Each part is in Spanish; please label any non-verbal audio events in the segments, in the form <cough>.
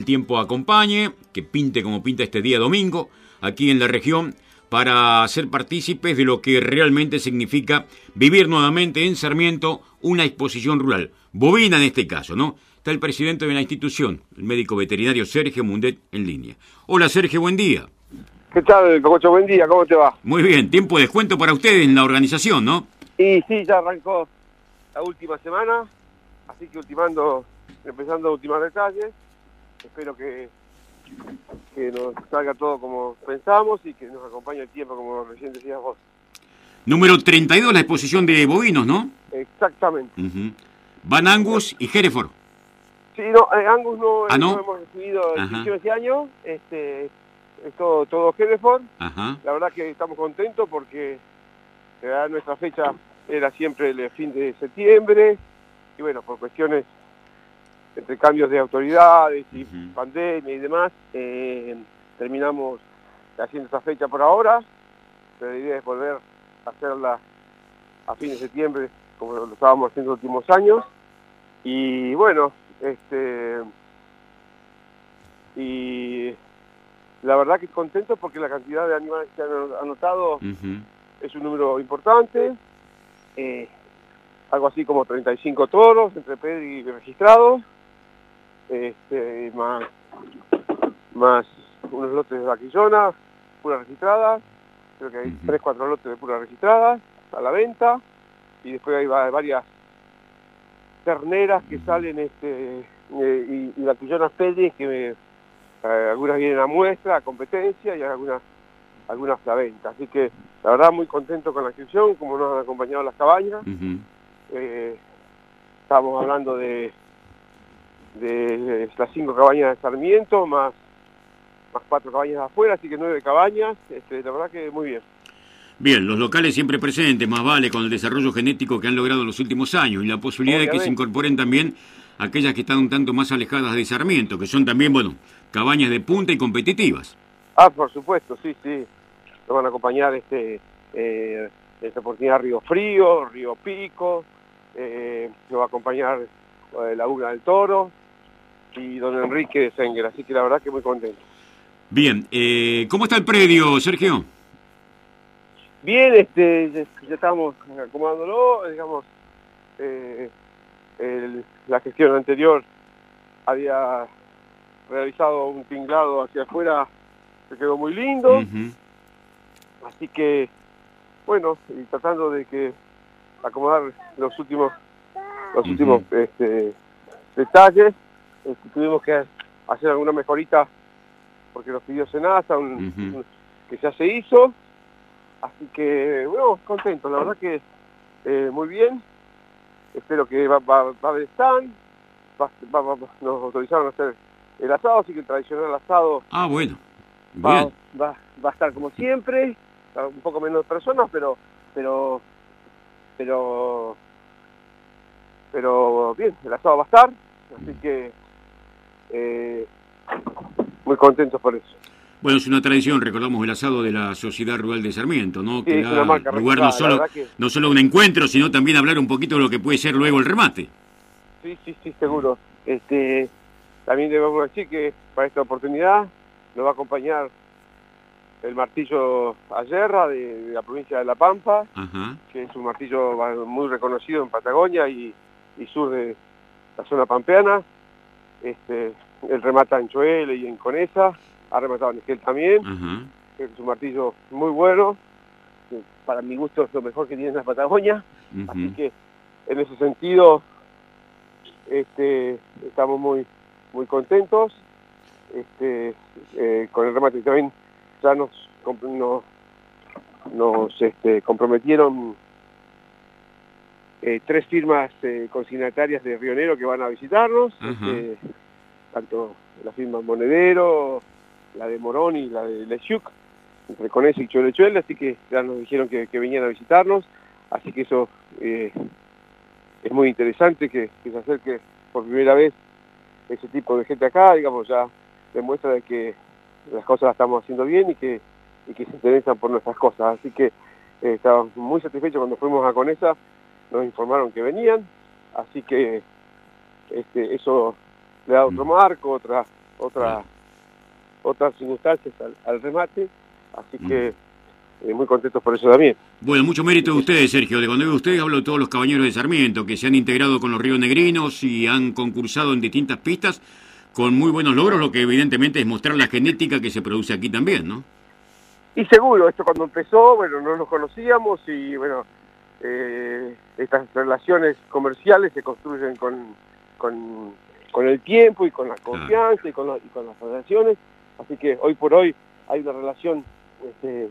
el tiempo acompañe, que pinte como pinta este día domingo, aquí en la región, para ser partícipes de lo que realmente significa vivir nuevamente en Sarmiento una exposición rural, bovina en este caso, ¿no? Está el presidente de la institución, el médico veterinario Sergio Mundet, en línea. Hola Sergio, buen día. ¿Qué tal, Cococho? Buen día, ¿cómo te va? Muy bien, tiempo de descuento para ustedes en la organización, ¿no? Y sí, ya arrancó la última semana, así que ultimando, empezando a ultimar detalles. Espero que, que nos salga todo como pensamos y que nos acompañe el tiempo, como recién decías vos. Número 32, la exposición de bovinos, ¿no? Exactamente. Van Angus y Hereford. Sí, no, eh, Angus no, Ah, ¿no? hemos recibido inscripción este año. Este, es todo, todo Hereford. Ajá. La verdad que estamos contentos porque eh, nuestra fecha era siempre el fin de septiembre y bueno, por cuestiones entre cambios de autoridades y pandemia y demás, eh, terminamos haciendo esa fecha por ahora, pero la idea es volver a hacerla a fin de septiembre como lo estábamos haciendo los últimos años. Y bueno, este y la verdad que contento porque la cantidad de animales que han anotado es un número importante, eh, algo así como 35 toros entre pedi y registrados, este, más, más unos lotes de vaquillona, pura registrada, creo que hay Ujú. 3, 4 lotes de pura registrada a la venta, y después hay va- varias terneras que salen este eh, y, y vaquillonas pedi que eh, algunas vienen a muestra, a competencia y algunas algunas a la venta. Así que la verdad muy contento con la inscripción, como nos han acompañado las cabañas. Eh, estábamos hablando de, de las cinco cabañas de Sarmiento, más, más cuatro cabañas de afuera, así que nueve cabañas. Este, la verdad que muy bien. Bien, los locales siempre presentes, más vale con el desarrollo genético que han logrado en los últimos años y la posibilidad de que se incorporen también aquellas que están un tanto más alejadas de Sarmiento, que son también, bueno, cabañas de punta y competitivas. Ah, por supuesto, sí, sí. Nos van a acompañar este, eh, esta oportunidad Río Frío, Río Pico, eh, nos va a acompañar eh, Laguna del Toro y don Enrique Senger, así que la verdad que muy contento. Bien, eh, ¿cómo está el predio, Sergio? Bien, este, ya, ya estamos acomodándolo, digamos, eh, el- la gestión anterior había realizado un tinglado hacia afuera que quedó muy lindo, así que, bueno, y tratando de que acomodar los últimos, los últimos este, detalles, tuvimos que hacer alguna mejorita porque nos pidió Senasa, un- Ujú. un- que ya se hizo, Así que, bueno, contento, la verdad que eh, muy bien. Espero que va, va, va a haber stand. Va- nos autorizaron a hacer el asado, así que el tradicional asado Ah, bueno. va, va, va a estar como siempre. Un poco menos personas, pero, pero, pero, pero bien, el asado va a estar. Así que, eh, muy contentos por eso. Bueno, es una tradición, recordamos el asado de la Sociedad Rural de Sarmiento, ¿no? Sí, que da lugar no solo, que- no solo a un encuentro, sino también hablar un poquito de lo que puede ser luego el remate. Sí, sí, sí, seguro. Este, también debemos decir que para esta oportunidad nos va a acompañar el martillo Ayerra de, de la provincia de La Pampa, Ajá. que es un martillo muy reconocido en Patagonia y, y sur de la zona pampeana. Este, él remata en Choel y en Conesa, ha rematado en Esquel también, Ajá. es un martillo muy bueno, que para mi gusto es lo mejor que tiene en la Patagonia. Así que en ese sentido este, estamos muy muy contentos este, eh, con el remate también ya nos nos, nos, este, comprometieron eh, tres firmas eh, consignatarias de Rionero que van a visitarnos este, tanto la firma Monedero la de Morón y la de Lesiuk entre Conesa y Cholechuel, así que ya nos dijeron que, que venían a visitarnos, así que eso eh, es muy interesante que, se acerque por primera vez ese tipo de gente acá, digamos, ya demuestra de que las cosas las estamos haciendo bien y que, y que se interesan por nuestras cosas, así que eh, estábamos muy satisfechos cuando fuimos a Conesa, nos informaron que venían, así que este, eso le da otro marco, otra otra, otras circunstancias al, remate, así que eh, muy contentos por eso también. Bueno, mucho mérito de ustedes, Sergio. De cuando digo ustedes, hablo de todos los caballeros de Sarmiento, que se han integrado con los Ríos Negrinos y han concursado en distintas pistas con muy buenos logros, lo que evidentemente es mostrar la genética que se produce aquí también, ¿no? Y seguro, esto cuando empezó, bueno, no nos conocíamos y bueno, eh, estas relaciones comerciales se construyen con, con, el tiempo y con la confianza y, con y con las relaciones, así que hoy por hoy hay una relación este,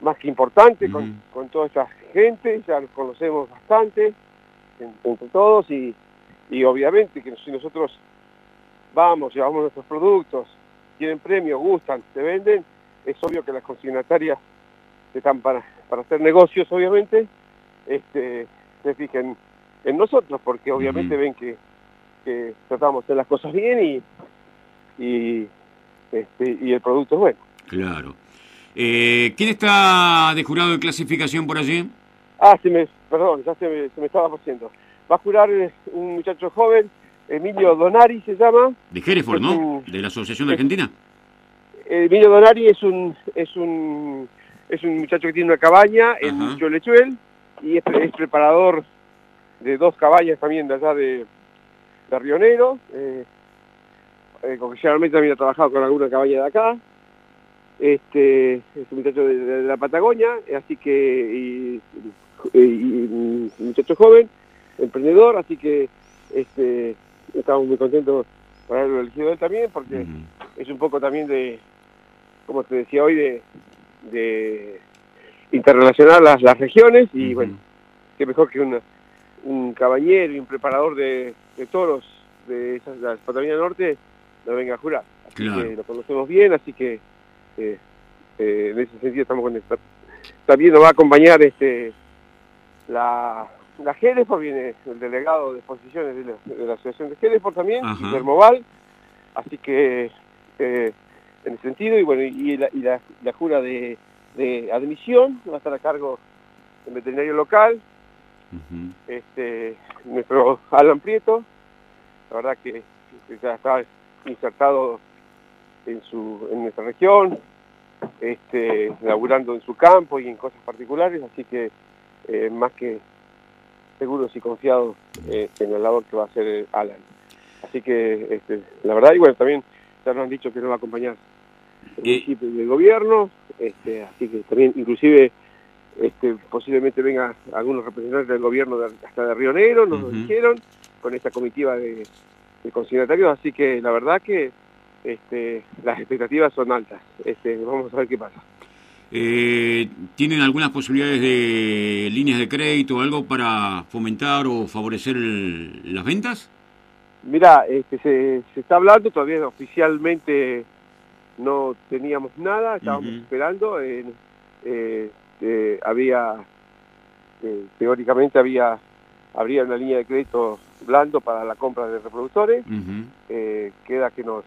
más que importante con, con, toda esta gente, ya nos conocemos bastante entre todos y, y obviamente que si nosotros vamos, llevamos nuestros productos, tienen premios, gustan, se venden, es obvio que las consignatarias están para, para hacer negocios, obviamente, este, se fijen en nosotros, porque obviamente ven que, tratamos de hacer las cosas bien y, y, este, y el producto es bueno. Claro. Eh, ¿Quién está de jurado de clasificación por allí? Ah, sí me, perdón, ya se me, se me estaba haciendo. Va a jurar eh, un muchacho joven, Emilio Donari se llama. De Hereford, ¿no? de la Asociación Argentina. Emilio Donari es un, es un es un muchacho que tiene una cabaña en Cholechuel y es, preparador de dos cabañas también de allá de, de Rionero. Eh, eh, generalmente también ha trabajado con alguna cabaña de acá este es un muchacho de, la Patagonia, así que y, un muchacho joven, emprendedor, así que este estamos muy contentos por haberlo elegido él también, porque es un poco también de, como te decía hoy, de, de interrelacionar las, las regiones y bueno, qué mejor que un cabañero y un preparador de, toros de esas, la Patagonia Norte lo venga a jurar. Así que lo conocemos bien, así que eh, eh, en ese sentido estamos con esto. También nos va a acompañar este la, la viene el delegado de exposiciones de la, Asociación de Gedesport también, Termoval, así que eh, en ese sentido, y bueno, y la, y la, jura de, de, admisión va a estar a cargo del veterinario local, este nuestro Alan Prieto, la verdad que, que ya está insertado en, su, en nuestra región, este, laburando en su campo y en cosas particulares, así que eh, más que seguros y confiados eh, en la labor que va a hacer Alan. Así que este, la verdad, y bueno, también ya nos han dicho que nos va a acompañar el equipo del gobierno, este, así que también inclusive este, posiblemente venga algunos representantes del gobierno de, hasta de Río Negro, nos lo dijeron, con esta comitiva de, de consignatarios, así que la verdad que este, las expectativas son altas. Este, vamos a ver qué pasa. Eh, ¿Tienen algunas posibilidades de líneas de crédito o algo para fomentar o favorecer las ventas? Mira, este, se, está hablando, todavía oficialmente no teníamos nada, estábamos esperando. Eh, había, eh, teóricamente había, habría una línea de crédito blando para la compra de reproductores. queda que nos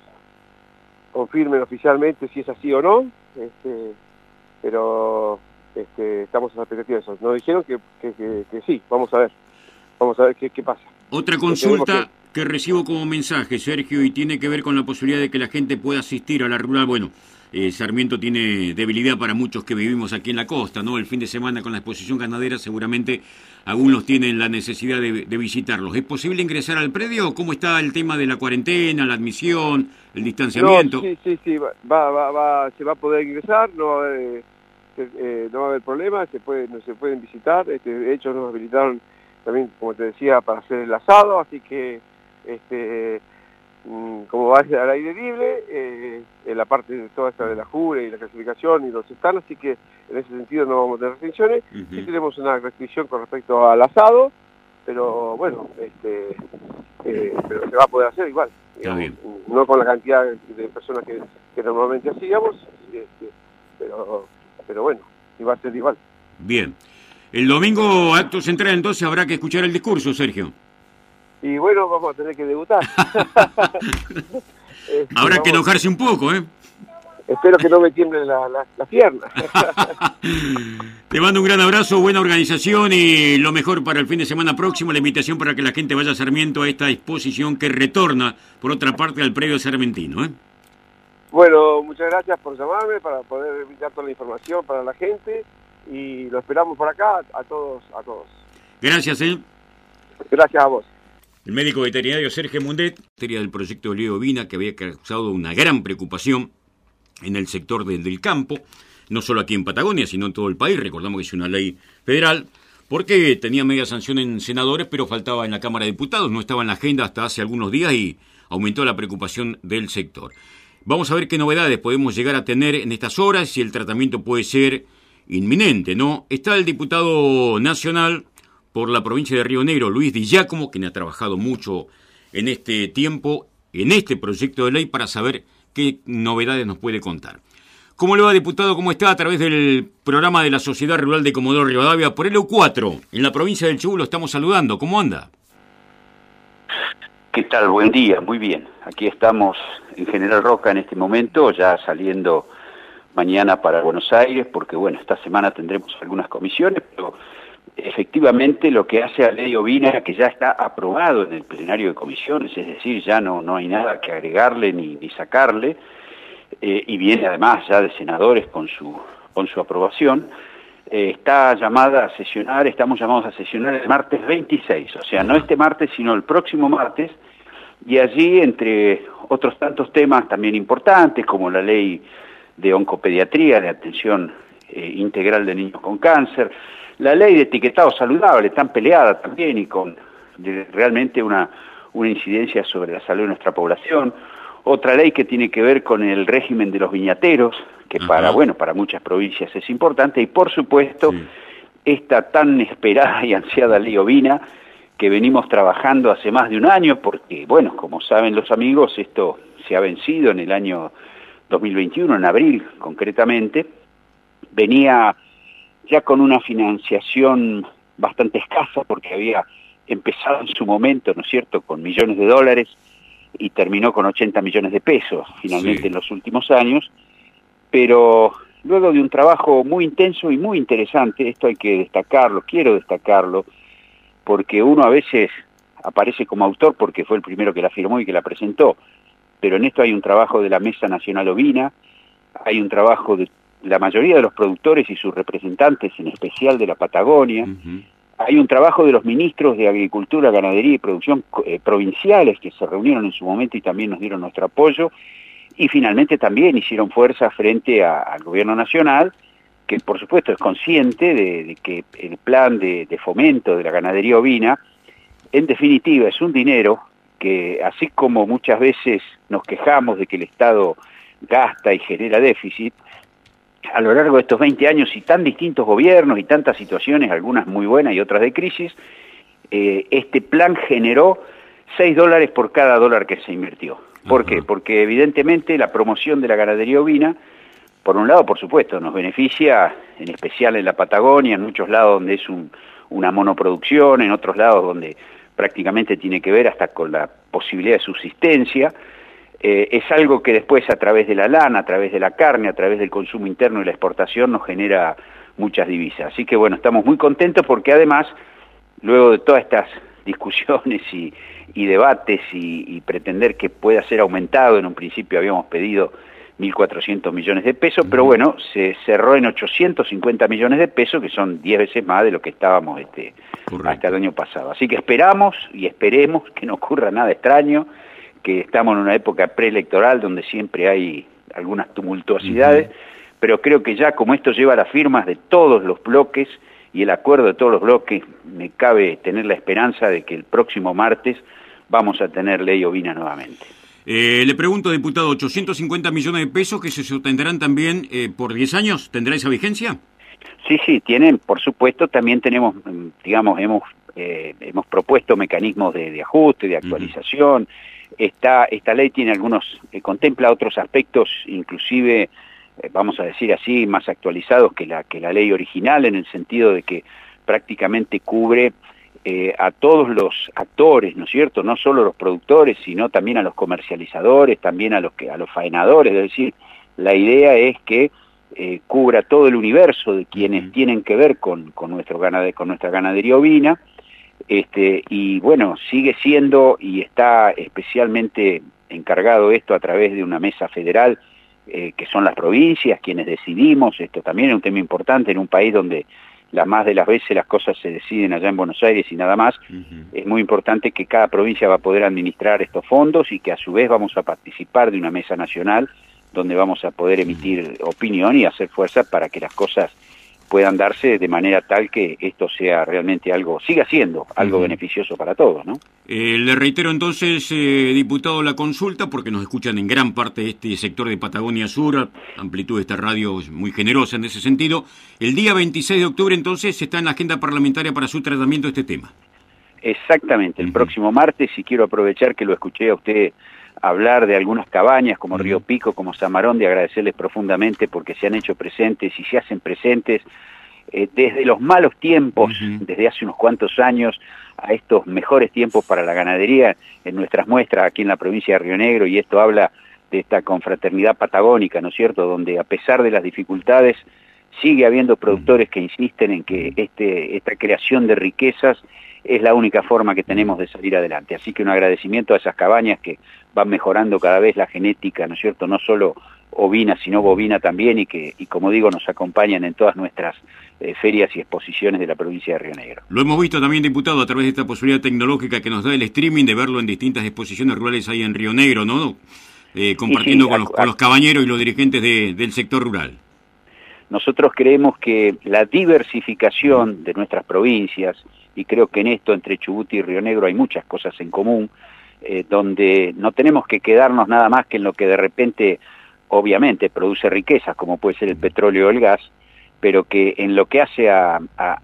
confirmen oficialmente si es así o no, este, pero este, estamos a la expectativa de eso. Nos dijeron que, que, sí, vamos a ver, vamos a ver qué, pasa. Otra consulta que... recibo como mensaje, Sergio, y tiene que ver con la posibilidad de que la gente pueda asistir a la rural. Bueno, eh, Sarmiento tiene debilidad para muchos que vivimos aquí en la costa, ¿no? El fin de semana con la exposición ganadera seguramente algunos tienen la necesidad de, visitarlos. ¿Es posible ingresar al predio? ¿Cómo está el tema de la cuarentena, la admisión, el distanciamiento? sí, sí, sí, va, va, va, se va a poder ingresar, no va a haber, eh, no va a haber problema, se, puede, no se pueden visitar. Este, de hecho, nos habilitaron también, como te decía, para hacer el asado, así que... este como va al aire libre, eh, en la parte de toda esta de la jure y la clasificación y los están, así que en ese sentido no vamos a tener restricciones. Sí tenemos una restricción con respecto al asado, pero bueno, este, eh, pero se va a poder hacer igual. no con la cantidad de personas que, normalmente hacíamos, este, pero, pero bueno, iba a ser igual. Bien. El domingo, acto central, entonces habrá que escuchar el discurso, Sergio. Y bueno, vamos a tener que debutar. <laughs> Habrá que enojarse un poco, ¿eh? espero que no me tiemblen las la, piernas. <laughs> Te mando un gran abrazo, buena organización y lo mejor para el fin de semana próximo, la invitación para que la gente vaya a Sarmiento a esta exposición que retorna, por otra parte, al predio Sarmentino. ¿eh? Bueno, muchas gracias por llamarme para poder enviar toda la información para la gente y lo esperamos por acá a todos, a todos. Gracias, ¿eh? Gracias a vos. El médico veterinario Sergio Mundet, materia del proyecto de Leo Vina, que había causado una gran preocupación en el sector del, campo, no solo aquí en Patagonia, sino en todo el país. Recordamos que es una ley federal, porque tenía media sanción en senadores, pero faltaba en la Cámara de Diputados, no estaba en la agenda hasta hace algunos días y aumentó la preocupación del sector. Vamos a ver qué novedades podemos llegar a tener en estas horas, si el tratamiento puede ser inminente, ¿no? Está el diputado nacional por la provincia de Río Negro, Luis Di Giacomo, quien ha trabajado mucho en este tiempo, en este proyecto de ley, para saber qué novedades nos puede contar. ¿Cómo le va, diputado? ¿Cómo está? A través del programa de la Sociedad Rural de Comodoro Rivadavia por el EU4, en la provincia del Chubut, lo estamos saludando. ¿Cómo anda? ¿Qué tal? Buen día, muy bien. Aquí estamos en General Roca en este momento, ya saliendo mañana para Buenos Aires, porque bueno, esta semana tendremos algunas comisiones, pero efectivamente lo que hace a ley Ovina, que ya está aprobado en el plenario de comisiones, es decir, ya no, no hay nada que agregarle ni, sacarle, eh, y viene además ya de senadores con su, con su aprobación, eh, está llamada a sesionar, estamos llamados a sesionar el martes 26, o sea, no este martes, sino el próximo martes, y allí, entre otros tantos temas también importantes, como la ley de oncopediatría, de atención eh, integral de niños con cáncer, la ley de etiquetado saludable, tan peleada también y con realmente una, una incidencia sobre la salud de nuestra población, otra ley que tiene que ver con el régimen de los viñateros, que para, bueno, para muchas provincias es importante, y por supuesto, esta tan esperada y ansiada ley ovina, que venimos trabajando hace más de un año, porque, bueno, como saben los amigos, esto se ha vencido en el año 2021, en abril concretamente, venía ya con una financiación bastante escasa porque había empezado en su momento, ¿no es cierto?, con millones de dólares y terminó con 80 millones de pesos finalmente en los últimos años, pero luego de un trabajo muy intenso y muy interesante, esto hay que destacarlo, quiero destacarlo, porque uno a veces aparece como autor porque fue el primero que la firmó y que la presentó, pero en esto hay un trabajo de la Mesa Nacional Ovina, hay un trabajo de la mayoría de los productores y sus representantes, en especial de la Patagonia. Hay un trabajo de los ministros de Agricultura, Ganadería y Producción eh, provinciales que se reunieron en su momento y también nos dieron nuestro apoyo. Y finalmente también hicieron fuerza frente al gobierno nacional, que por supuesto es consciente de, que el plan de, de fomento de la ganadería ovina, en definitiva, es un dinero que así como muchas veces nos quejamos de que el Estado gasta y genera déficit, a lo largo de estos 20 años y tan distintos gobiernos y tantas situaciones, algunas muy buenas y otras de crisis, eh, este plan generó 6 dólares por cada dólar que se invirtió. ¿Por qué? Porque evidentemente la promoción de la ganadería ovina, por un lado, por supuesto, nos beneficia, en especial en la Patagonia, en muchos lados donde es una monoproducción, en otros lados donde prácticamente tiene que ver hasta con la posibilidad de subsistencia, eh, es algo que después a través de la lana, a través de la carne, a través del consumo interno y la exportación nos genera muchas divisas. Así que bueno, estamos muy contentos porque además, luego de todas estas <laughs> discusiones y, debates y, pretender que pueda ser aumentado, en un principio habíamos pedido 1.400 millones de pesos, pero bueno, se cerró en 850 millones de pesos, que son 10 veces más de lo que estábamos este, hasta el año pasado. Así que esperamos y esperemos que no ocurra nada extraño, que estamos en una época preelectoral donde siempre hay algunas tumultuosidades, pero creo que ya como esto lleva las firmas de todos los bloques y el acuerdo de todos los bloques, me cabe tener la esperanza de que el próximo martes vamos a tener ley ovina nuevamente. Eh, le pregunto, diputado, 850 millones de pesos que se sostendrán también eh, por 10 años, ¿tendrá esa vigencia? Sí, sí, tienen, por supuesto, también tenemos, mm, digamos, hemos, eh, hemos propuesto mecanismos de, ajuste, de actualización, esta, esta ley tiene algunos, eh, contempla otros aspectos, inclusive, eh, vamos a decir así, más actualizados que la, que la ley original, en el sentido de que prácticamente cubre eh, a todos los actores, ¿no es cierto? No solo los productores, sino también a los comercializadores, también a los, que, a los faenadores, es decir, la idea es que eh, cubra todo el universo de quienes tienen que ver con, con, nuestro con nuestra ganadería ovina, este, y bueno, sigue siendo y está especialmente encargado esto a través de una mesa federal, eh, que son las provincias quienes decidimos, esto también es un tema importante en un país donde la más de las veces las cosas se deciden allá en Buenos Aires y nada más, es muy importante que cada provincia va a poder administrar estos fondos y que a su vez vamos a participar de una mesa nacional donde vamos a poder emitir opinión y hacer fuerza para que las cosas puedan darse de manera tal que esto sea realmente algo, siga siendo algo beneficioso para todos, ¿no? Eh, le reitero entonces, eh, diputado, la consulta, porque nos escuchan en gran parte de este sector de Patagonia Sur, amplitud de esta radio es muy generosa en ese sentido. El día 26 de octubre entonces está en la agenda parlamentaria para su tratamiento este tema. Exactamente, el próximo martes, y quiero aprovechar que lo escuché a usted hablar de algunas cabañas como Río Pico, como Samarón, de agradecerles profundamente porque se han hecho presentes y se hacen presentes eh, desde los malos tiempos, desde hace unos cuantos años, a estos mejores tiempos para la ganadería en nuestras muestras aquí en la provincia de Río Negro, y esto habla de esta confraternidad patagónica, ¿no es cierto?, donde a pesar de las dificultades sigue habiendo productores que insisten en que este, esta creación de riquezas es la única forma que tenemos de salir adelante. Así que un agradecimiento a esas cabañas que van mejorando cada vez la genética, ¿no es cierto?, no solo ovina, sino bovina también, y que, y como digo, nos acompañan en todas nuestras eh, ferias y exposiciones de la provincia de Río Negro. Lo hemos visto también, diputado, a través de esta posibilidad tecnológica que nos da el streaming, de verlo en distintas exposiciones rurales ahí en Río Negro, ¿no? Eh, compartiendo con, los, cabañeros y los dirigentes del sector rural. Nosotros creemos que la diversificación de nuestras provincias, y creo que en esto entre Chubut y Río Negro hay muchas cosas en común, eh, donde no tenemos que quedarnos nada más que en lo que de repente obviamente produce riquezas, como puede ser el petróleo o el gas, pero que en lo que hace a,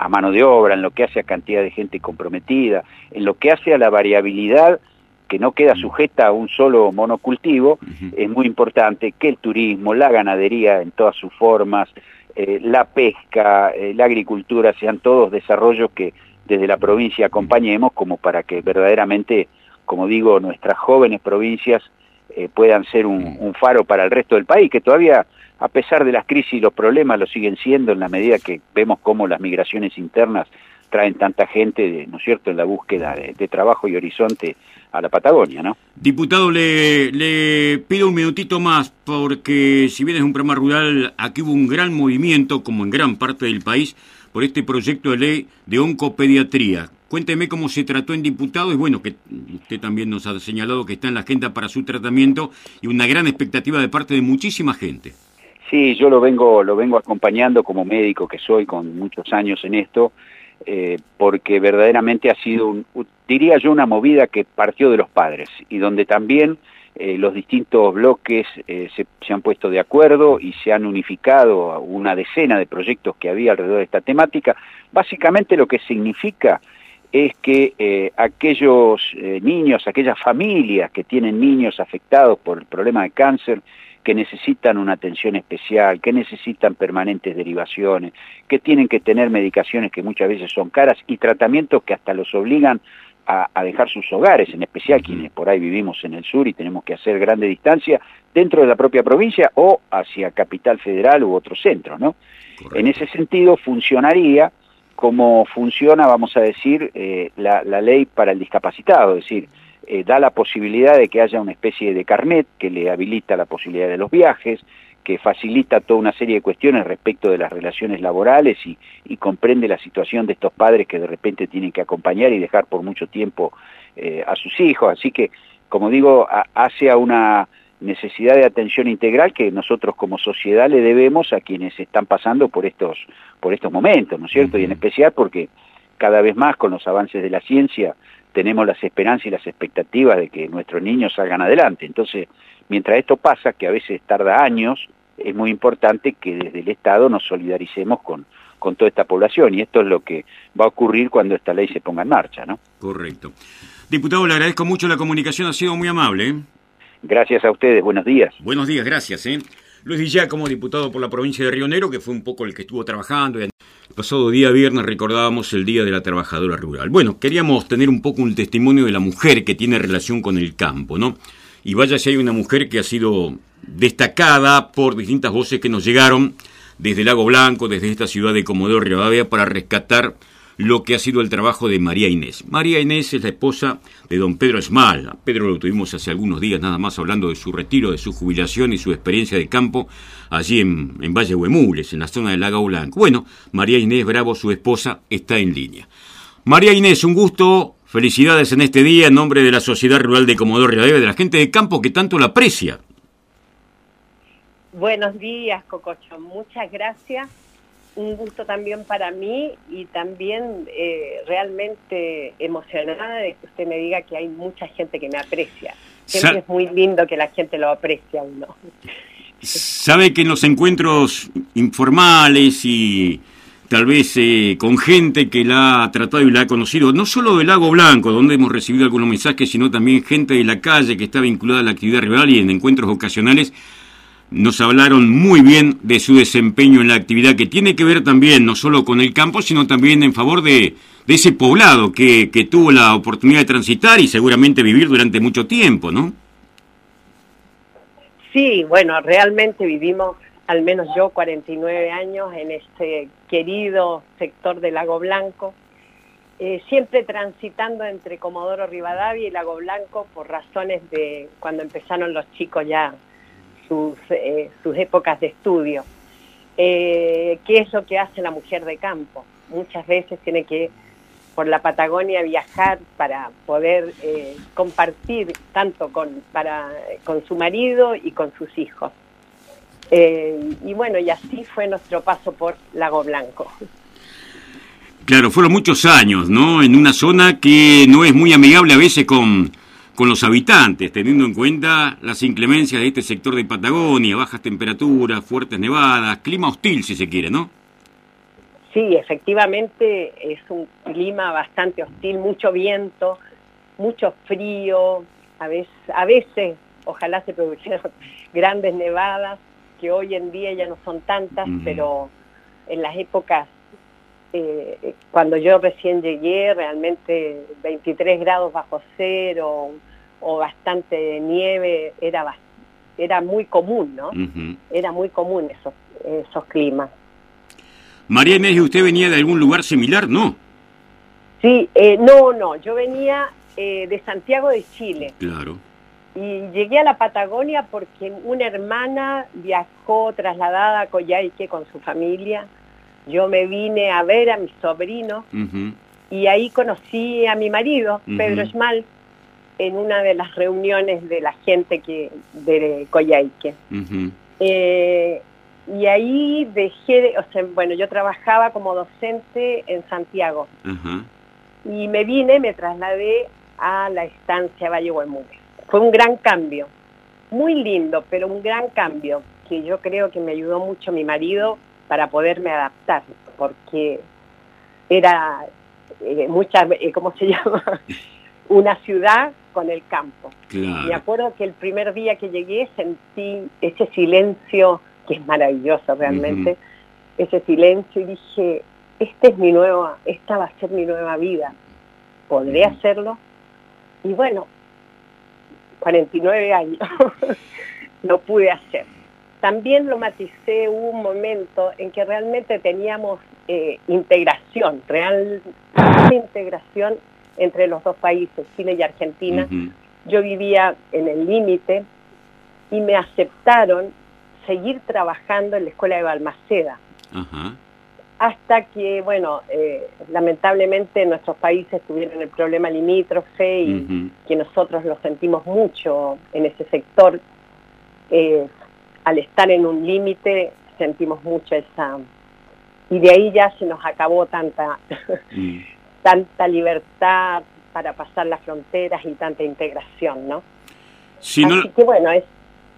mano de obra, en lo que hace a cantidad de gente comprometida, en lo que hace a la variabilidad que no queda sujeta a un solo monocultivo, es muy importante que el turismo, la ganadería en todas sus formas, eh, la pesca, eh, la agricultura, sean todos desarrollos que desde la provincia acompañemos como para que verdaderamente, como digo, nuestras jóvenes provincias eh, puedan ser un, faro para el resto del país, que todavía, a pesar de las crisis y los problemas, lo siguen siendo en la medida que vemos cómo las migraciones internas traen tanta gente, ¿no es cierto?, en la búsqueda de, trabajo y horizonte a la Patagonia, ¿no? Diputado, le, le, pido un minutito más, porque si bien es un programa rural, aquí hubo un gran movimiento, como en gran parte del país, por este proyecto de ley de oncopediatría. Cuénteme cómo se trató en diputado y bueno, que usted también nos ha señalado que está en la agenda para su tratamiento y una gran expectativa de parte de muchísima gente. Sí, yo lo vengo, lo vengo acompañando como médico que soy con muchos años en esto, eh, porque verdaderamente ha sido, diría yo, una movida que partió de los padres y donde también eh, los distintos bloques eh, se, se, han puesto de acuerdo y se han unificado una decena de proyectos que había alrededor de esta temática. Básicamente lo que significa es que eh, aquellos eh, niños, aquellas familias que tienen niños afectados por el problema de cáncer, que necesitan una atención especial, que necesitan permanentes derivaciones, que tienen que tener medicaciones que muchas veces son caras y tratamientos que hasta los obligan a, dejar sus hogares, en especial quienes por ahí vivimos en el sur y tenemos que hacer grande distancia dentro de la propia provincia o hacia Capital Federal u otro centro, ¿no? En ese sentido funcionaría cómo funciona, vamos a decir, eh, la, ley para el discapacitado, es decir, eh, da la posibilidad de que haya una especie de carnet que le habilita la posibilidad de los viajes, que facilita toda una serie de cuestiones respecto de las relaciones laborales y, comprende la situación de estos padres que de repente tienen que acompañar y dejar por mucho tiempo eh, a sus hijos. Así que, como digo, hace a una necesidad de atención integral que nosotros como sociedad le debemos a quienes están pasando por estos, por estos momentos, ¿no es cierto? Y en especial porque cada vez más con los avances de la ciencia tenemos las esperanzas y las expectativas de que nuestros niños salgan adelante. Entonces, mientras esto pasa, que a veces tarda años, es muy importante que desde el Estado nos solidaricemos con, con toda esta población y esto es lo que va a ocurrir cuando esta ley se ponga en marcha, ¿no? Correcto. Diputado, le agradezco mucho la comunicación, ha sido muy amable. ¿eh? Gracias a ustedes, buenos días. Buenos días, gracias. ¿eh? Luis como diputado por la provincia de Río Negro, que fue un poco el que estuvo trabajando. El pasado día viernes recordábamos el Día de la Trabajadora Rural. Bueno, queríamos tener un poco un testimonio de la mujer que tiene relación con el campo, ¿no? Y vaya si hay una mujer que ha sido destacada por distintas voces que nos llegaron desde Lago Blanco, desde esta ciudad de Comodoro Rivadavia, para rescatar lo que ha sido el trabajo de María Inés. María Inés es la esposa de don Pedro Esmal. Pedro lo tuvimos hace algunos días nada más hablando de su retiro, de su jubilación y su experiencia de campo allí en, en Valle Huemules, en la zona del Lago Blanco. Bueno, María Inés Bravo, su esposa, está en línea. María Inés, un gusto, felicidades en este día en nombre de la Sociedad Rural de Comodoro Rivadavia, de la gente de campo que tanto la aprecia. Buenos días, Cococho. Muchas gracias. Un gusto también para mí y también eh, realmente emocionada de que usted me diga que hay mucha gente que me aprecia. Siempre es muy lindo que la gente lo aprecie a uno. Sabe que en los encuentros informales y tal vez eh, con gente que la ha tratado y la ha conocido, no solo del Lago Blanco, donde hemos recibido algunos mensajes, sino también gente de la calle que está vinculada a la actividad rival y en encuentros ocasionales, nos hablaron muy bien de su desempeño en la actividad que tiene que ver también no solo con el campo, sino también en favor de, ese poblado que, que, tuvo la oportunidad de transitar y seguramente vivir durante mucho tiempo, ¿no? Sí, bueno, realmente vivimos, al menos yo, 49 años en este querido sector del Lago Blanco, eh, siempre transitando entre Comodoro Rivadavia y Lago Blanco por razones de cuando empezaron los chicos ya sus, eh, sus épocas de estudio. Eh, ¿Qué es lo que hace la mujer de campo? Muchas veces tiene que por la Patagonia viajar para poder eh, compartir tanto con, para, con su marido y con sus hijos. y bueno, y así fue nuestro paso por Lago Blanco. Claro, fueron muchos años, ¿no? En una zona que no es muy amigable a veces con, con los habitantes, teniendo en cuenta las inclemencias de este sector de Patagonia, bajas temperaturas, fuertes nevadas, clima hostil si se quiere, ¿no? Sí, efectivamente es un clima bastante hostil, mucho viento, mucho frío, a veces, a veces ojalá se produjeran <laughs> grandes nevadas, que hoy en día ya no son tantas, pero en las épocas eh, cuando yo recién llegué, realmente 23 grados bajo cero o bastante nieve era, era muy común, ¿no? Era muy común esos, esos climas. María Inés, ¿usted venía de algún lugar similar? No. Sí, eh, no, no, yo venía eh, de Santiago de Chile. Claro. Y llegué a la Patagonia porque una hermana viajó trasladada a Coyhaique con su familia yo me vine a ver a mi sobrino y ahí conocí a mi marido, Pedro Esmal, en una de las reuniones de la gente que de Coyhaique. Eh, y ahí dejé, o sea, bueno, yo trabajaba como docente en Santiago. Y me vine, me trasladé a la estancia Valle Huemules. Fue un gran cambio, muy lindo, pero un gran cambio que yo creo que me ayudó mucho mi marido para poderme adaptar, porque era eh, mucha, eh, ¿cómo se <laughs> llama? Una ciudad con el campo. Me acuerdo que el primer día que llegué sentí ese silencio, que es maravilloso realmente, ese silencio y dije, esta es mi nueva, esta va a ser mi nueva vida. ¿Podré hacerlo? Y bueno, 49 años, <laughs> no pude hacer también lo maticé, un momento en que realmente teníamos eh, integración, real integración entre los dos países, Chile y Argentina. Yo vivía en el límite y me aceptaron seguir trabajando en la escuela de Balmaceda. Hasta que, bueno, eh, lamentablemente nuestros países tuvieron el problema limítrofe y que nosotros lo sentimos mucho en ese sector. Eh, al estar en un límite sentimos mucho esa... Y de ahí ya se nos acabó tanta, mm. <laughs> tanta libertad para pasar las fronteras y tanta integración, ¿no? Así que bueno, es...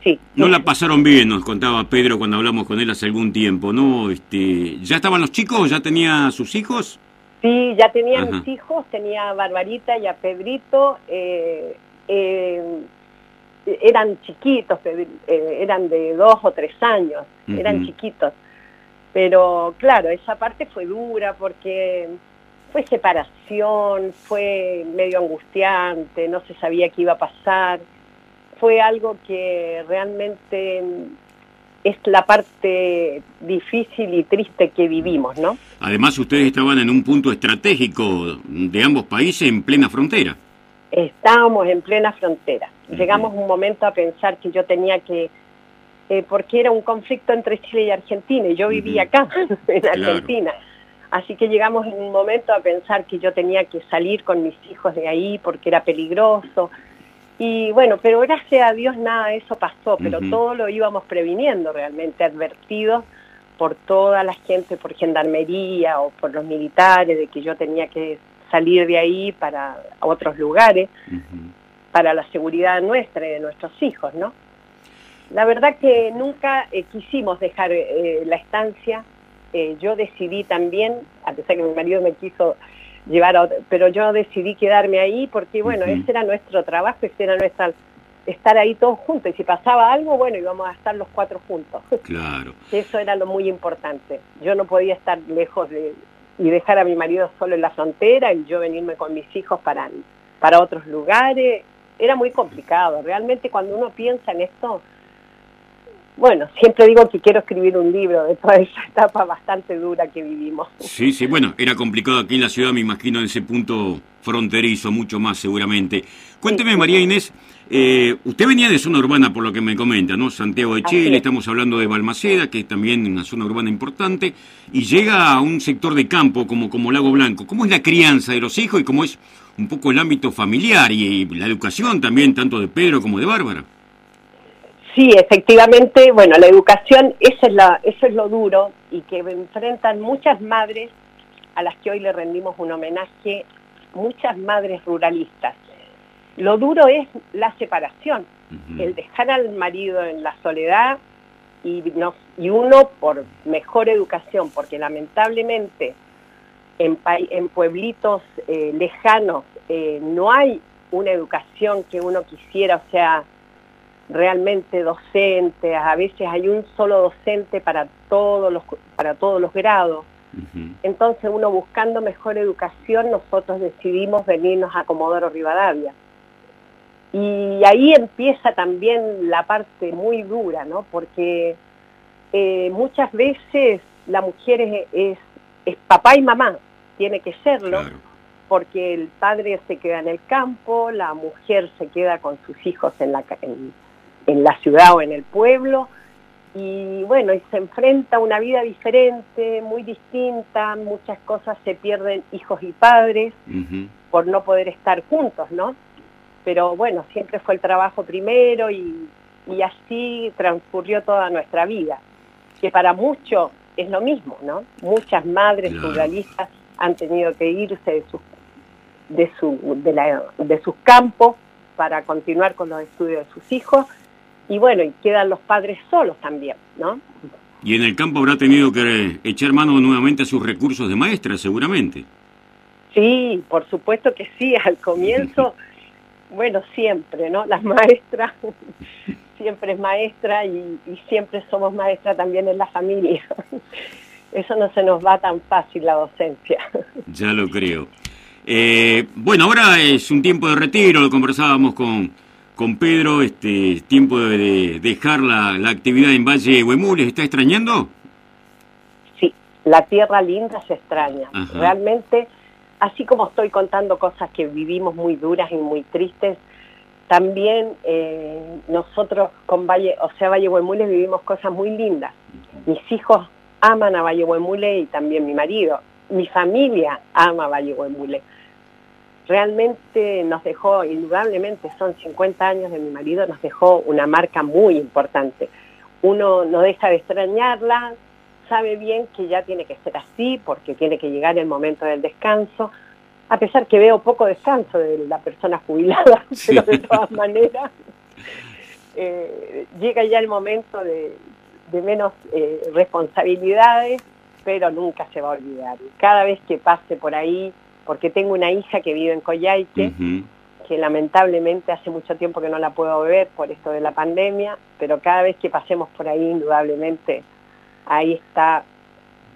Sí. No la pasaron bien, nos contaba Pedro cuando hablamos con él hace algún tiempo, ¿no? Este, ¿Ya estaban los chicos? ¿Ya tenía sus hijos? Sí, ya tenía mis hijos, tenía a Barbarita y a Pedrito. Eh, eh, eran chiquitos, eh, eran de dos o tres años, eran chiquitos. Pero claro, esa parte fue dura porque fue separación, fue medio angustiante, no se sabía qué iba a pasar. fue algo que realmente es la parte difícil y triste que vivimos, ¿no? Además, ustedes estaban en un punto estratégico de ambos países en plena frontera. Estábamos en plena frontera. Llegamos un momento a pensar que yo tenía que, eh, porque era un conflicto entre Chile y Argentina, y yo vivía acá, <laughs> en Argentina. Así que llegamos en un momento a pensar que yo tenía que salir con mis hijos de ahí porque era peligroso. Y bueno, pero gracias a Dios nada de eso pasó, pero todo lo íbamos previniendo realmente, advertidos por toda la gente, por gendarmería o por los militares, de que yo tenía que salir de ahí para otros lugares, para la seguridad nuestra y de nuestros hijos, ¿no? La verdad que nunca eh, quisimos dejar eh, la estancia, eh, yo decidí también, a pesar que mi marido me quiso llevar a pero yo decidí quedarme ahí porque, bueno, ese era nuestro trabajo, ese era nuestra estar ahí todos juntos y si pasaba algo, bueno, íbamos a estar los cuatro juntos. <laughs> Claro. Eso era lo muy importante. Yo no podía estar lejos de y dejar a mi marido solo en la frontera y yo venirme con mis hijos para, para otros lugares. Era muy complicado. Realmente cuando uno piensa en esto, bueno, siempre digo que quiero escribir un libro de toda esa etapa bastante dura que vivimos. Sí, sí, bueno, era complicado aquí en la ciudad, me imagino, en ese punto fronterizo, mucho más seguramente. Cuénteme, María Inés, eh, usted venía de zona urbana, por lo que me comenta, ¿no? Santiago de Chile, estamos hablando de Balmaceda, que es también una zona urbana importante, y llega a un sector de campo como, como Lago Blanco. ¿Cómo es la crianza de los hijos y cómo es un poco el ámbito familiar y la educación también, tanto de Pedro como de Bárbara? Sí, efectivamente, bueno, la educación, eso es, la, eso es lo duro y que enfrentan muchas madres a las que hoy le rendimos un homenaje, muchas madres ruralistas. Lo duro es la separación, el dejar al marido en la soledad y, no, y uno por mejor educación, porque lamentablemente en, en pueblitos eh, lejanos eh, no hay una educación que uno quisiera, o sea, realmente docentes, a veces hay un solo docente para todos los, para todos los grados. Entonces uno buscando mejor educación, nosotros decidimos venirnos a Comodoro Rivadavia. Y ahí empieza también la parte muy dura, ¿no? Porque eh, muchas veces la mujer es, es, papá y mamá, tiene que serlo, porque el padre se queda en el campo, la mujer se queda con sus hijos en la, en, en la ciudad o en el pueblo, y bueno, y se enfrenta a una vida diferente, muy distinta, muchas cosas se pierden hijos y padres por no poder estar juntos, ¿no? Pero bueno, siempre fue el trabajo primero y, y así transcurrió toda nuestra vida, que para muchos es lo mismo, ¿no? Muchas madres ruralistas han tenido que irse de sus, de, su, de, la, de sus campos para continuar con los estudios de sus hijos y bueno, y quedan los padres solos también, ¿no? Y en el campo habrá tenido que echar mano nuevamente a sus recursos de maestra, seguramente. Sí, por supuesto que sí, al comienzo, <laughs> bueno, siempre, ¿no? Las maestras, <laughs> siempre es maestra y, siempre somos maestra también en la familia. Eso no se nos va tan fácil la docencia. <laughs> Ya lo creo. Eh, bueno, ahora es un tiempo de retiro, lo conversábamos con con Pedro, este tiempo de, dejar la, actividad en Valle Huemules, ¿está extrañando? Sí, la tierra linda se extraña. Realmente, así como estoy contando cosas que vivimos muy duras y muy tristes, también eh, nosotros con Valle, o sea, Valle Huemules vivimos cosas muy lindas. Mis hijos aman a Valle Huemules y también mi marido. Mi familia ama Valle Huemules realmente nos dejó, indudablemente son 50 años de mi marido, nos dejó una marca muy importante. Uno no deja de extrañarla, sabe bien que ya tiene que ser así porque tiene que llegar el momento del descanso, a pesar que veo poco descanso de la persona jubilada, <laughs> pero de todas maneras eh, llega ya el momento de, menos eh, responsabilidades, pero nunca se va a olvidar. Cada vez que pase por ahí, porque tengo una hija que vive en Coyhaique, que lamentablemente hace mucho tiempo que no la puedo ver por esto de la pandemia, pero cada vez que pasemos por ahí, indudablemente, ahí está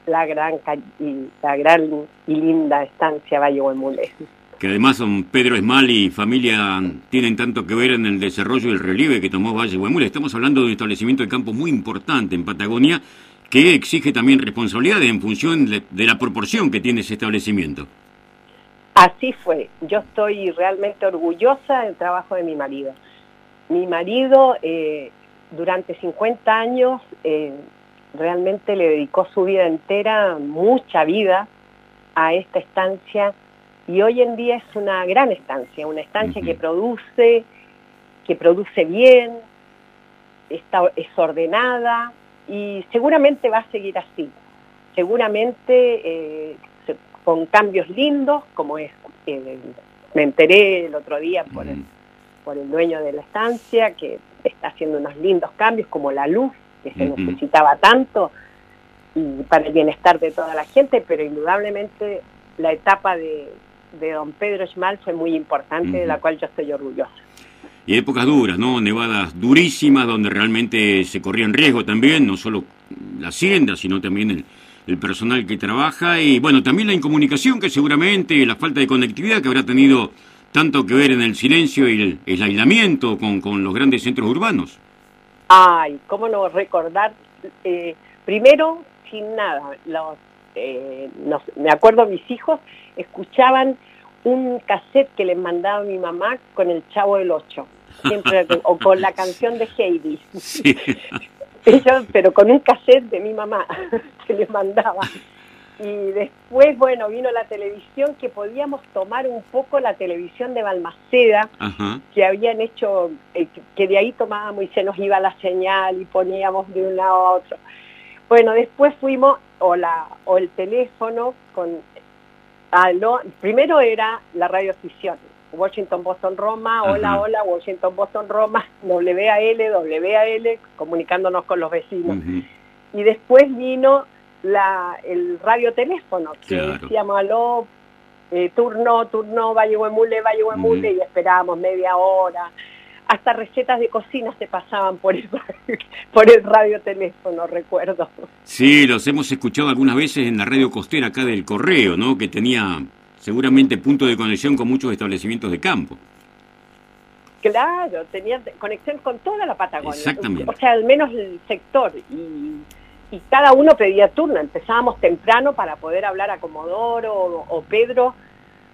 la gran y, la gran y linda estancia Valle Huemulé. Que además son Pedro Esmal y familia tienen tanto que ver en el desarrollo y el relieve que tomó Valle Huemul. Estamos hablando de un establecimiento de campo muy importante en Patagonia que exige también responsabilidades en función de, la proporción que tiene ese establecimiento. Así fue. Yo estoy realmente orgullosa del trabajo de mi marido. Mi marido eh, durante 50 años eh, realmente le dedicó su vida entera, mucha vida, a esta estancia y hoy en día es una gran estancia, una estancia que produce, que produce bien, está, es ordenada y seguramente va a seguir así. Seguramente eh, con cambios lindos, como es, eh, me enteré el otro día por el, por el dueño de la estancia, que está haciendo unos lindos cambios, como la luz, que se necesitaba tanto, y para el bienestar de toda la gente, pero indudablemente la etapa de, de don Pedro Schmal fue muy importante, de la cual yo estoy orgullosa. Y épocas duras, ¿no? Nevadas durísimas, donde realmente se corrían riesgo también, no solo la hacienda, sino también el, el personal que trabaja, y bueno, también la incomunicación, que seguramente la falta de conectividad que habrá tenido tanto que ver en el silencio y el, aislamiento con, con, los grandes centros urbanos. Ay, cómo no recordar, eh, primero, sin nada, los, eh, me acuerdo mis hijos escuchaban un cassette que les mandaba mi mamá con el Chavo del Ocho, siempre, o con la canción de Heidi. <laughs> pero con un cassette de mi mamá <laughs> que les mandaba. Y después, bueno, vino la televisión que podíamos tomar un poco la televisión de Balmaceda, que habían hecho, eh, que de ahí tomábamos y se nos iba la señal y poníamos de un lado a otro. Bueno, después fuimos, o, la, o el teléfono con Aló, primero era la radioficción, Washington, Boston, Roma, hola, hola, Washington, Boston, Roma, <laughs> WAL, WAL, comunicándonos con los vecinos. Y después vino la, el radioteléfono, que decíamos, aló, eh, turno, turno, Valle Huemule, Valle Huemule, y esperábamos media hora hasta recetas de cocina se pasaban por el, <laughs> por el radioteléfono, recuerdo. Sí, los hemos escuchado algunas veces en la radio costera acá del Correo, ¿no? Que tenía seguramente punto de conexión con muchos establecimientos de campo. Claro, tenía conexión con toda la Patagonia. Exactamente. O sea, al menos el sector. Y, y cada uno pedía turno. Empezábamos temprano para poder hablar a Comodoro o Pedro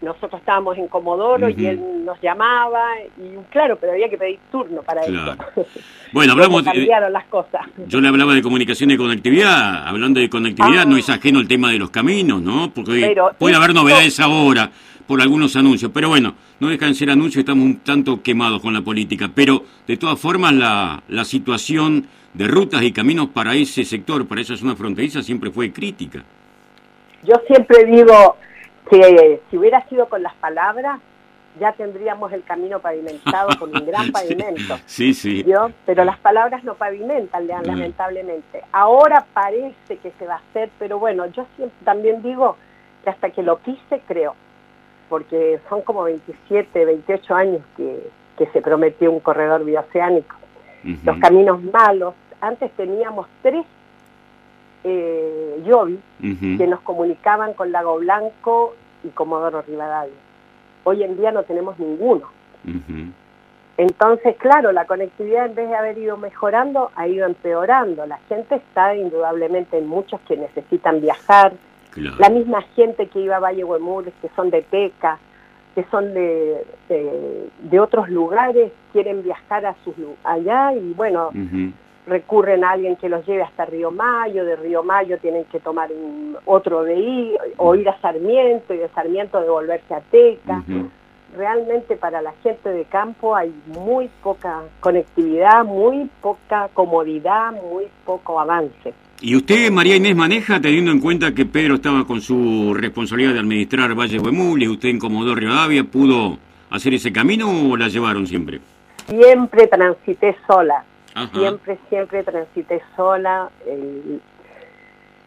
nosotros estábamos en Comodoro y él nos llamaba y claro, pero había que pedir turno para eso. Bueno, <laughs> hablamos cambiaron las cosas. Yo le hablaba de comunicación y conectividad, hablando de conectividad no es ajeno el tema de los caminos, ¿no? Porque puede haber novedades ahora por algunos anuncios, pero bueno, no dejan de ser anuncios, estamos un tanto quemados con la política, pero de todas formas la, la situación de rutas y caminos para ese sector, para esa zona fronteriza siempre fue crítica. Yo siempre digo, que si hubiera sido con las palabras, ya tendríamos el camino pavimentado con un gran <laughs> pavimento. Sí, sí. Pero las palabras no pavimentan, mm. lamentablemente. Ahora parece que se va a hacer, pero bueno, yo siempre también digo que hasta que lo quise, creo, porque son como 27, 28 años que, que se prometió un corredor bioceánico. Los caminos malos, antes teníamos tres eh, Yobi, que nos comunicaban con Lago Blanco y Comodoro Rivadavia. Hoy en día no tenemos ninguno. Entonces, claro, la conectividad en vez de haber ido mejorando, ha ido empeorando. La gente está indudablemente en muchos que necesitan viajar. La misma gente que iba a Valle Huemures, que son de Teca, que son de, de, otros lugares, quieren viajar a sus allá y bueno, recurren a alguien que los lleve hasta Río Mayo, de Río Mayo tienen que tomar otro de ahí, o ir a Sarmiento, y de Sarmiento devolverse a Teca. Realmente para la gente de campo hay muy poca conectividad, muy poca comodidad, muy poco avance. ¿Y usted, María Inés, maneja teniendo en cuenta que Pedro estaba con su responsabilidad de administrar Valle Huemul y usted en Comodoro Rivadavia, pudo hacer ese camino o la llevaron siempre? Siempre transité sola Siempre, siempre transité sola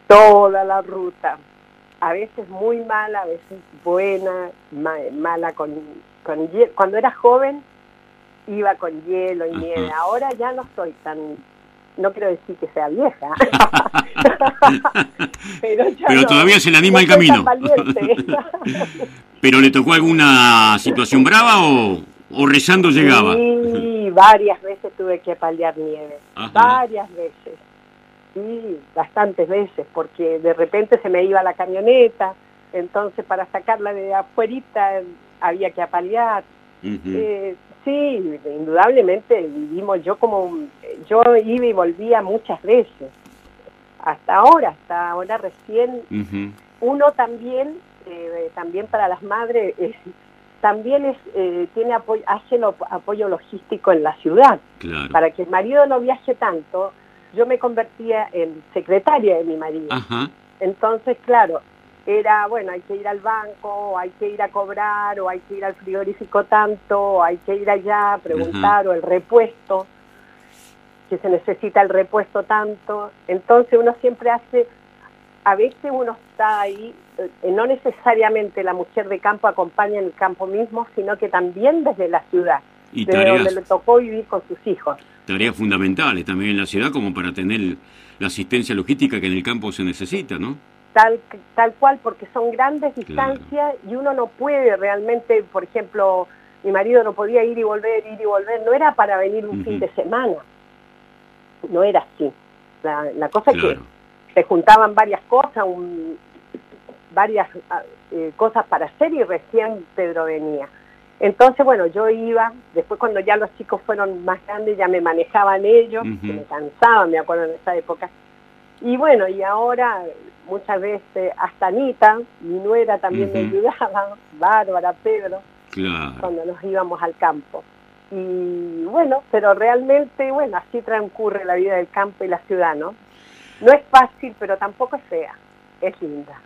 toda la ruta. A veces muy mala, a veces buena, mala con, con Cuando era joven iba con hielo y nieve. Ahora ya no soy tan no quiero decir que sea vieja, <laughs> pero, todavía se le anima el camino. <laughs> ¿Pero le tocó alguna situación brava o, o rezando llegaba? Sí, varias veces tuve que paliar nieve, varias veces. Sí, bastantes veces, porque de repente se me iba la camioneta, entonces para sacarla de afuerita había que apalear. Eh, sí, indudablemente vivimos, yo como, yo iba y volvía muchas veces, hasta ahora, hasta ahora recién, uno también, eh, también para las madres, también es, eh, tiene apoyo, hace el apoyo logístico en la ciudad, para que el marido no viaje tanto, yo me convertía en secretaria de mi marido. Entonces, claro, era, bueno, hay que ir al banco, o hay que ir a cobrar, o hay que ir al frigorífico tanto, o hay que ir allá a preguntar, o el repuesto, que se necesita el repuesto tanto. Entonces uno siempre hace, a veces uno está ahí, no necesariamente la mujer de campo acompaña en el campo mismo, sino que también desde la ciudad, y desde donde le tocó vivir con sus hijos. Tareas fundamentales también en la ciudad como para tener la asistencia logística que en el campo se necesita, ¿no? tal, tal cual, porque son grandes distancias y uno no puede realmente, por ejemplo, mi marido no podía ir y volver, ir y volver, no era para venir un fin de semana, no era así. La, cosa es que se juntaban varias cosas, varias ah, eh, cosas para hacer y recién Pedro venía. Entonces, bueno, yo iba, después cuando ya los chicos fueron más grandes, ya me manejaban ellos, me cansaban, me acuerdo en esa época. Y bueno, y ahora muchas veces hasta Anita, mi nuera también me ayudaba, <laughs> Bárbara, Pedro, cuando nos íbamos al campo. Y bueno, pero realmente, bueno, así transcurre la vida del campo y la ciudad, ¿no? No es fácil, pero tampoco es fea. Es linda.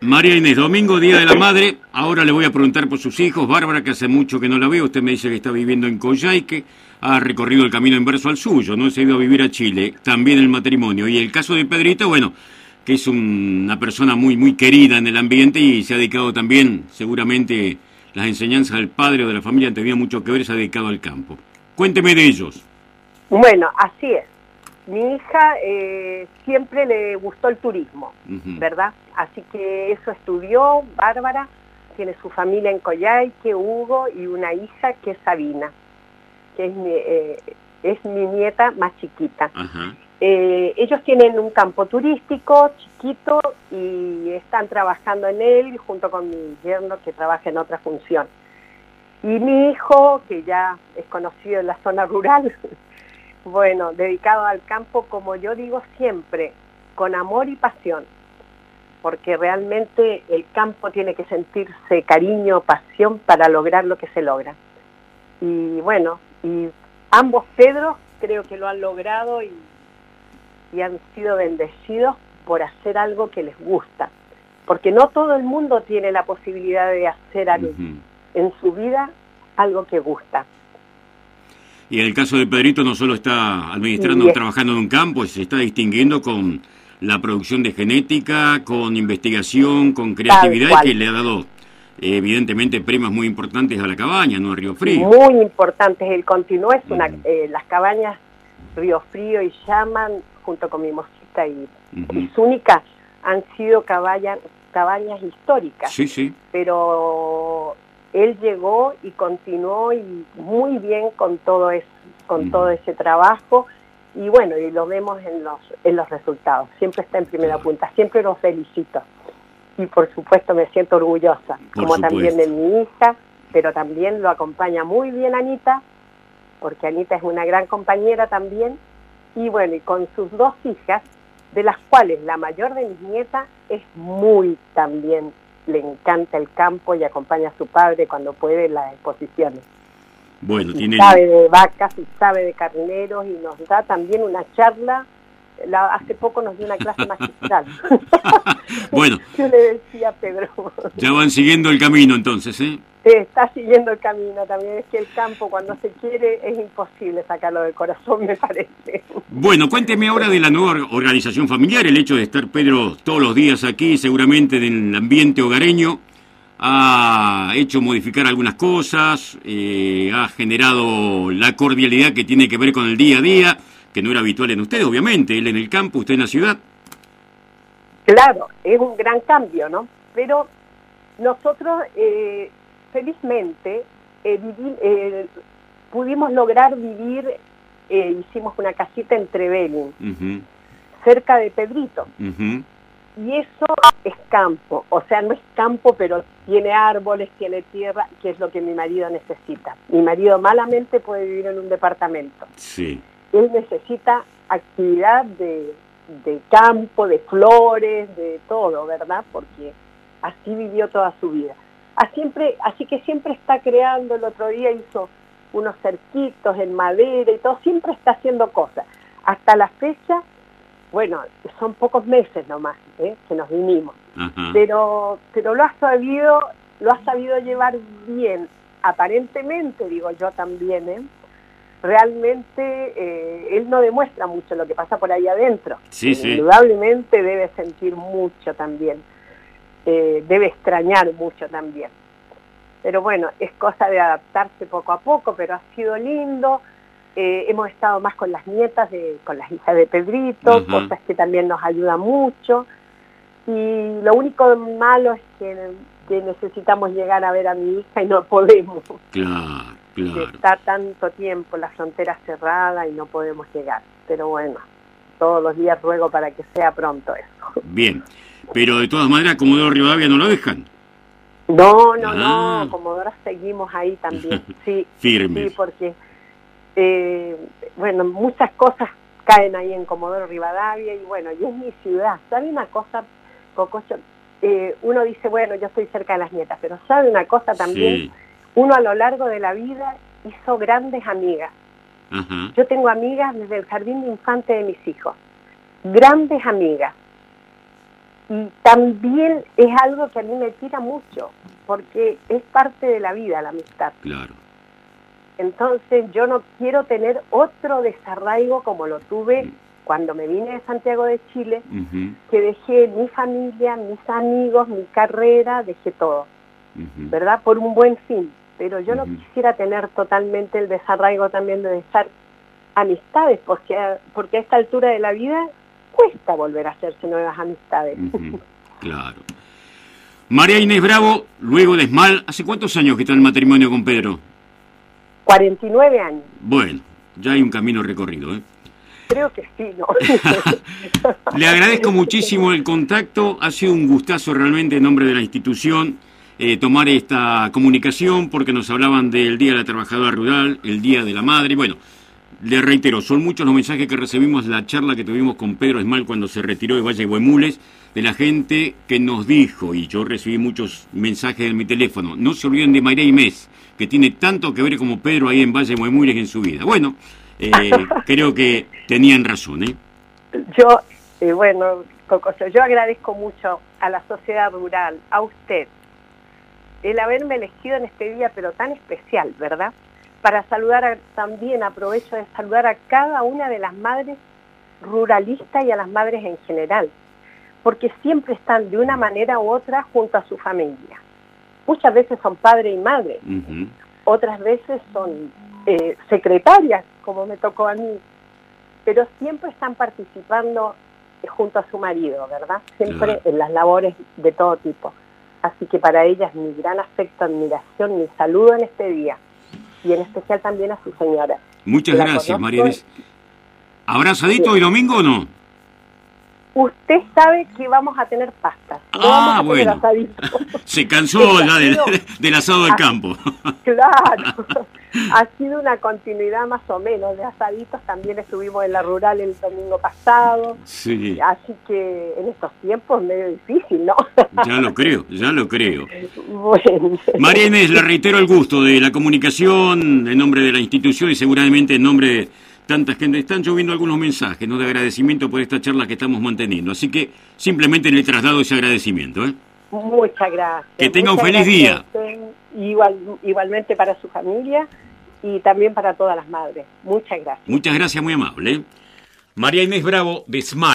María Inés, domingo, Día de la Madre. Ahora le voy a preguntar por sus hijos. Bárbara, que hace mucho que no la veo. Usted me dice que está viviendo en Coyhaique. Ha recorrido el camino inverso al suyo, ¿no? Se ha ido a vivir a Chile. También el matrimonio. Y el caso de Pedrito, bueno, que es una persona muy, muy querida en el ambiente y se ha dedicado también, seguramente, las enseñanzas del padre o de la familia han tenido mucho que ver, se ha dedicado al campo. Cuénteme de ellos. Bueno, así es. Mi hija eh, siempre le gustó el turismo, ¿verdad? Así que eso estudió, Bárbara, tiene su familia en Coyhaique, Hugo y una hija que es Sabina, que es mi, eh, es mi nieta más chiquita. Eh, ellos tienen un campo turístico chiquito y están trabajando en él junto con mi yerno que trabaja en otra función. Y mi hijo, que ya es conocido en la zona rural, <laughs> bueno, dedicado al campo, como yo digo siempre, con amor y pasión, porque realmente el campo tiene que sentirse cariño, pasión para lograr lo que se logra. Y bueno, y ambos Pedros creo que lo han logrado y y han sido bendecidos por hacer algo que les gusta. Porque no todo el mundo tiene la posibilidad de hacer algo en su vida algo que gusta. Y en el caso de Pedrito no solo está administrando, trabajando en un campo, se está distinguiendo con la producción de genética, con investigación, con creatividad que le ha dado evidentemente premios muy importantes a la cabaña, ¿no? A Río Frío. Muy importantes. El continuo es una, eh, las cabañas Río Frío y Llaman junto con mi mosquita y, Zúnica, han sido cabañas, cabañas históricas. Sí, sí. Pero él llegó y continuó y muy bien con todo eso, con todo ese trabajo. Y bueno, y lo vemos en los en los resultados. Siempre está en primera punta, siempre lo felicito. Y por supuesto me siento orgullosa, como también de mi hija, pero también lo acompaña muy bien Anita, porque Anita es una gran compañera también. Y bueno, y con sus dos hijas, de las cuales la mayor de mis nietas es muy también, le encanta el campo y acompaña a su padre cuando puede en las exposiciones. Bueno, tiene... Sabe de vacas y sabe de carneros y nos da también una charla la, hace poco nos dio una clase <laughs> magistral. <laughs> bueno. <laughs> Yo le decía a Pedro. ya van siguiendo el camino entonces, ¿eh? está siguiendo el camino también. Es que el campo cuando se quiere es imposible sacarlo del corazón, me parece. Bueno, cuénteme ahora de la nueva organización familiar, el hecho de estar Pedro todos los días aquí, seguramente en el ambiente hogareño, ha hecho modificar algunas cosas, eh, ha generado la cordialidad que tiene que ver con el día a día, que no era habitual en usted, obviamente, él en el campo, usted en la ciudad. Claro, es un gran cambio, ¿no? Pero nosotros eh, felizmente eh, pudimos lograr vivir, hicimos una casita en Trevelin, cerca de Pedrito. Y eso es campo, o sea, no es campo, pero tiene árboles, tiene tierra, que es lo que mi marido necesita. Mi marido malamente puede vivir en un departamento. Sí. Él necesita actividad de, campo, de flores, de todo, ¿verdad? Porque así vivió toda su vida. Así, siempre, así que siempre está creando, el otro día hizo unos cerquitos en madera y todo, siempre está haciendo cosas. Hasta la fecha bueno, son pocos meses nomás ¿eh? que nos vinimos, pero pero lo ha sabido lo ha sabido llevar bien, aparentemente digo yo también, ¿eh? Realmente eh, él no demuestra mucho lo que pasa por ahí adentro. Sí, Indudablemente debe sentir mucho también, eh, debe extrañar mucho también. Pero bueno, es cosa de adaptarse poco a poco, pero ha sido lindo. Eh, hemos estado más con las nietas, de, con las hijas de Pedrito, cosas que también nos ayudan mucho. Y lo único malo es que, necesitamos llegar a ver a mi hija y no podemos. Claro, claro. Está tanto tiempo la frontera cerrada y no podemos llegar. Pero bueno, todos los días ruego para que sea pronto eso. Bien, pero de todas maneras, Comodoro Rivadavia no lo dejan. No, no, no, ah. Comodoro seguimos ahí también. <laughs> Sí, Firmes. Sí, porque eh, bueno, muchas cosas caen ahí en Comodoro Rivadavia y bueno, y es mi ciudad. ¿Sabe una cosa, Cococho? Eh, uno dice, bueno, yo estoy cerca de las nietas, pero ¿sabe una cosa también? Uno a lo largo de la vida hizo grandes amigas. Yo tengo amigas desde el jardín de infante de mis hijos, grandes amigas. Y también es algo que a mí me tira mucho, porque es parte de la vida la amistad. Claro. Entonces yo no quiero tener otro desarraigo como lo tuve cuando me vine de Santiago de Chile, que dejé mi familia, mis amigos, mi carrera, dejé todo, ¿verdad? Por un buen fin. Pero yo no quisiera tener totalmente el desarraigo también de dejar amistades, porque, porque a esta altura de la vida cuesta volver a hacerse nuevas amistades. Claro. María Inés Bravo, luego de Esmal, ¿hace cuántos años que está en matrimonio con Pedro? 49 años. Bueno, ya hay un camino recorrido, ¿eh? Creo que sí, ¿no? <laughs> Le agradezco muchísimo el contacto, ha sido un gustazo realmente en nombre de la institución eh, tomar esta comunicación porque nos hablaban del Día de la Trabajadora Rural, el Día de la Madre, bueno, le reitero, son muchos los mensajes que recibimos la charla que tuvimos con Pedro Esmal cuando se retiró de Valle de Huemules, de la gente que nos dijo, y yo recibí muchos mensajes en mi teléfono, no se olviden de María Mes, que tiene tanto que ver como Pedro ahí en Valle de Huemules en su vida. Bueno, eh, creo que tenían razón, ¿eh? Yo, eh, bueno, Cocoso, yo agradezco mucho a la sociedad rural, a usted, el haberme elegido en este día, pero tan especial, ¿verdad? para saludar también, aprovecho de saludar a cada una de las madres ruralistas y a las madres en general, porque siempre están de una manera u otra junto a su familia. Muchas veces son padre y madre, otras veces son eh, secretarias, como me tocó a mí, pero siempre están participando eh, junto a su marido, ¿verdad? Siempre en las labores de todo tipo. Así que para ellas mi gran afecto, admiración, mi saludo en este día y en especial también a su señora. Muchas gracias, María ¿Abrazadito hoy domingo o no? Usted sabe que vamos a tener pasta. ah, bueno. <laughs> Se cansó ya del, asado del campo. <laughs> claro. Ha sido una continuidad más o menos de asaditos. También estuvimos en la rural el domingo pasado. Sí. Así que en estos tiempos medio difícil, ¿no? <laughs> ya lo creo, ya lo creo. Bueno. María Inés, le reitero el gusto de la comunicación en nombre de la institución y seguramente en nombre de tanta gente. Están lloviendo algunos mensajes ¿no? de agradecimiento por esta charla que estamos manteniendo. Así que simplemente le traslado ese agradecimiento. ¿eh? Muchas gracias. Que tenga un feliz día. Igual, igualmente para su familia y también para todas las madres. Muchas gracias. Muchas gracias, muy amable. María Inés Bravo de SMART.